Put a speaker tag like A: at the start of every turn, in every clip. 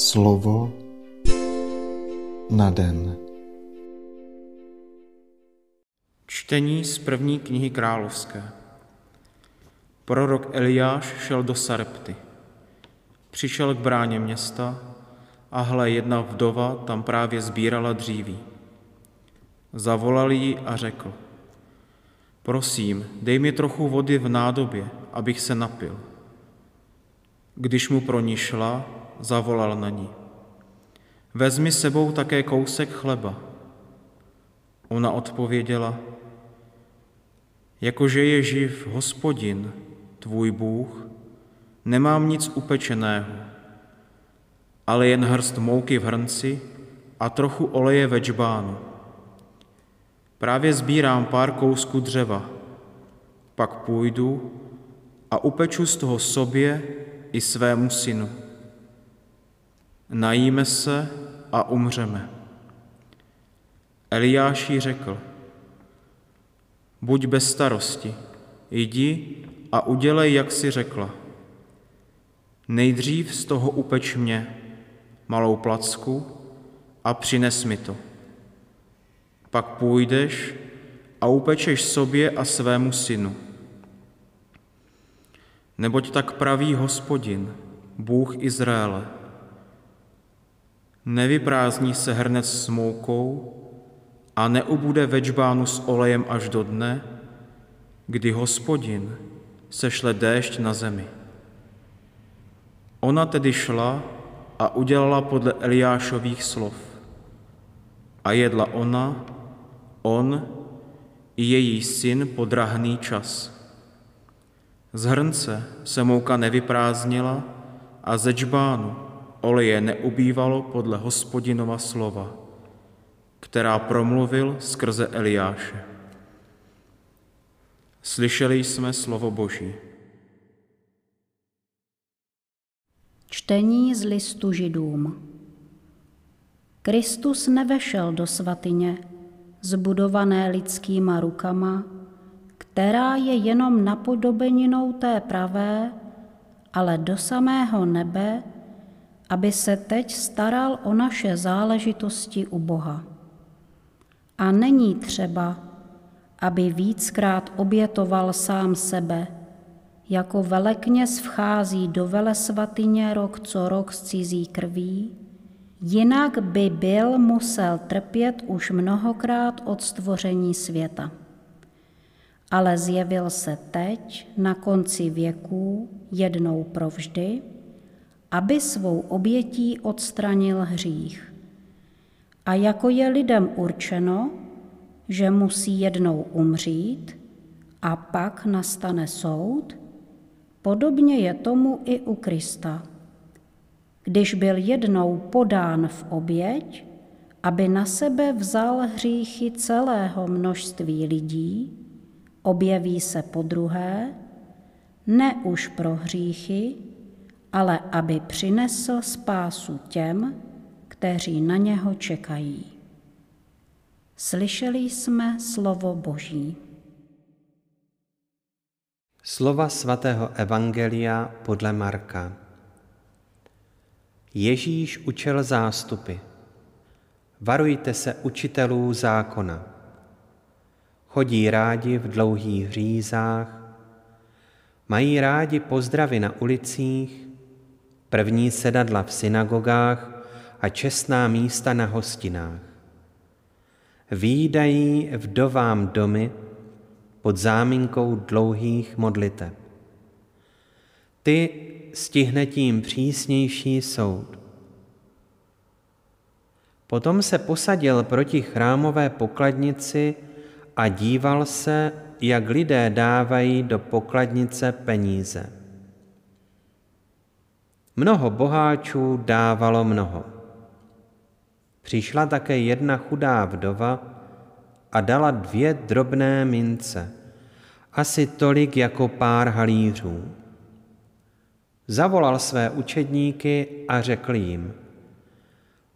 A: Slovo na den.
B: Čtení z první knihy královské. Prorok Eliáš šel do Sarepty. Přišel k bráně města a hle, jedna vdova tam právě sbírala dříví. Zavolal ji a řekl, prosím, dej mi trochu vody v nádobě, abych se napil. Když mu pro ní šla, zavolal na ní. Vezmi sebou také kousek chleba. Ona odpověděla, jakože je živ hospodin, tvůj Bůh, nemám nic upečeného, ale jen hrst mouky v hrnci a trochu oleje ve džbánu. Právě sbírám pár kousků dřeva, pak půjdu a upeču z toho sobě i svému synu. Najíme se a umřeme. Eliáš jí řekl, buď bez starosti, jdi a udělej, jak si řekla. Nejdřív z toho upeč mě, malou placku, a přines mi to. Pak půjdeš a upečeš sobě a svému synu. Neboť tak praví hospodin, Bůh Izraele. Nevyprázdní se hrnec s moukou a neubude večbánu s olejem až do dne, kdy hospodin sešle déšť na zemi. Ona tedy šla a udělala podle Eliášových slov. A jedla ona, on i její syn podrahný čas. Z hrnce se mouka nevyprázdnila a ze džbánu oleje neubývalo podle hospodinova slova, která promluvil skrze Eliáše. Slyšeli jsme slovo Boží.
C: Čtení z listu židům. Kristus nevešel do svatyně, zbudované lidskýma rukama, která je jenom napodobeninou té pravé, ale do samého nebe, aby se teď staral o naše záležitosti u Boha. A není třeba, aby víckrát obětoval sám sebe, jako velekněz vchází do velesvatyně rok co rok z cizí krví, jinak by byl musel trpět už mnohokrát od stvoření světa. Ale zjevil se teď, na konci věků, jednou provždy, aby svou obětí odstranil hřích. A jako je lidem určeno, že musí jednou umřít a pak nastane soud, podobně je tomu i u Krista. Když byl jednou podán v oběť, aby na sebe vzal hříchy celého množství lidí, objeví se po druhé, ne už pro hříchy, ale aby přinesl spásu těm, kteří na něho čekají. Slyšeli jsme slovo Boží.
D: Slova svatého Evangelia podle Marka. Ježíš učil zástupy. Varujte se učitelů zákona. Chodí rádi v dlouhých řízách, mají rádi pozdravy na ulicích, první sedadla v synagogách a čestná místa na hostinách. Výdají vdovám domy pod záminkou dlouhých modliteb. Ty stihne tím přísnější soud. Potom se posadil proti chrámové pokladnici a díval se, jak lidé dávají do pokladnice peníze. Mnoho boháčů dávalo mnoho. Přišla také jedna chudá vdova a dala dvě drobné mince, asi tolik jako pár halířů. Zavolal své učedníky a řekl jim,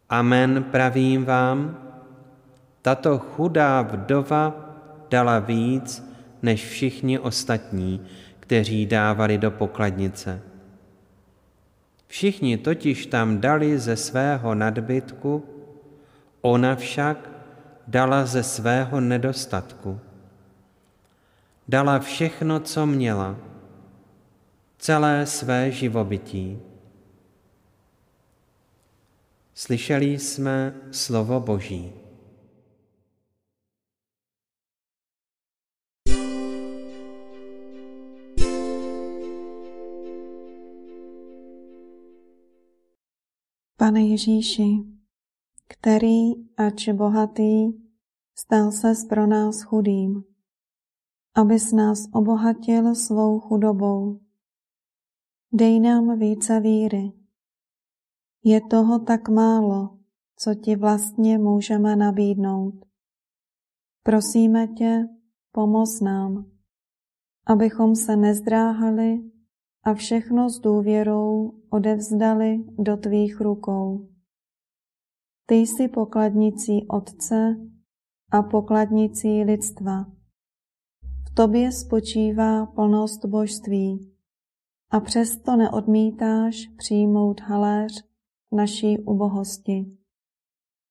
D: Amen pravím vám, tato chudá vdova dala víc než všichni ostatní, kteří dávali do pokladnice. Všichni totiž tam dali ze svého nadbytku, ona však dala ze svého nedostatku. Dala všechno, co měla, celé své živobytí. Slyšeli jsme slovo Boží.
E: Pane Ježíši, který, ač bohatý, stal ses pro nás chudým, abys nás obohatil svou chudobou. Dej nám více víry. Je toho tak málo, co ti vlastně můžeme nabídnout. Prosíme tě, pomoz nám, abychom se nezdráhali a všechno s důvěrou odevzdali do tvých rukou. Ty jsi pokladnicí Otce a pokladnicí lidstva. V tobě spočívá plnost božství a přesto neodmítáš přijmout haléř naší ubohosti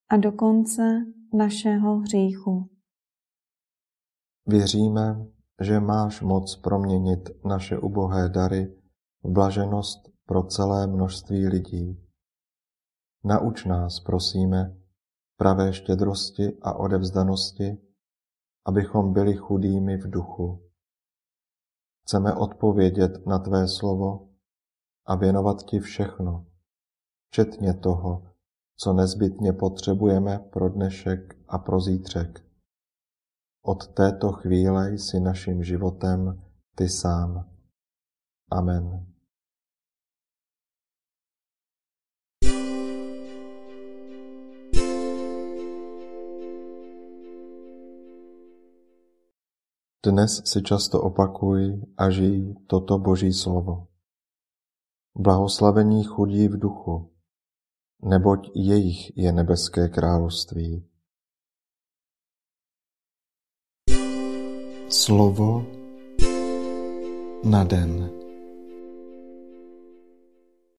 E: a dokonce našeho hříchu.
A: Věříme, že máš moc proměnit naše ubohé dary blaženost pro celé množství lidí. Nauč nás, prosíme, pravé štědrosti a odevzdanosti, abychom byli chudými v duchu. Chceme odpovědět na Tvé slovo a věnovat Ti všechno, včetně toho, co nezbytně potřebujeme pro dnešek a pro zítřek. Od této chvíle jsi naším životem Ty sám. Amen. Dnes si často opakuj a žij toto Boží slovo. Blahoslavení chudí v duchu, neboť jejich je nebeské království. Slovo na den.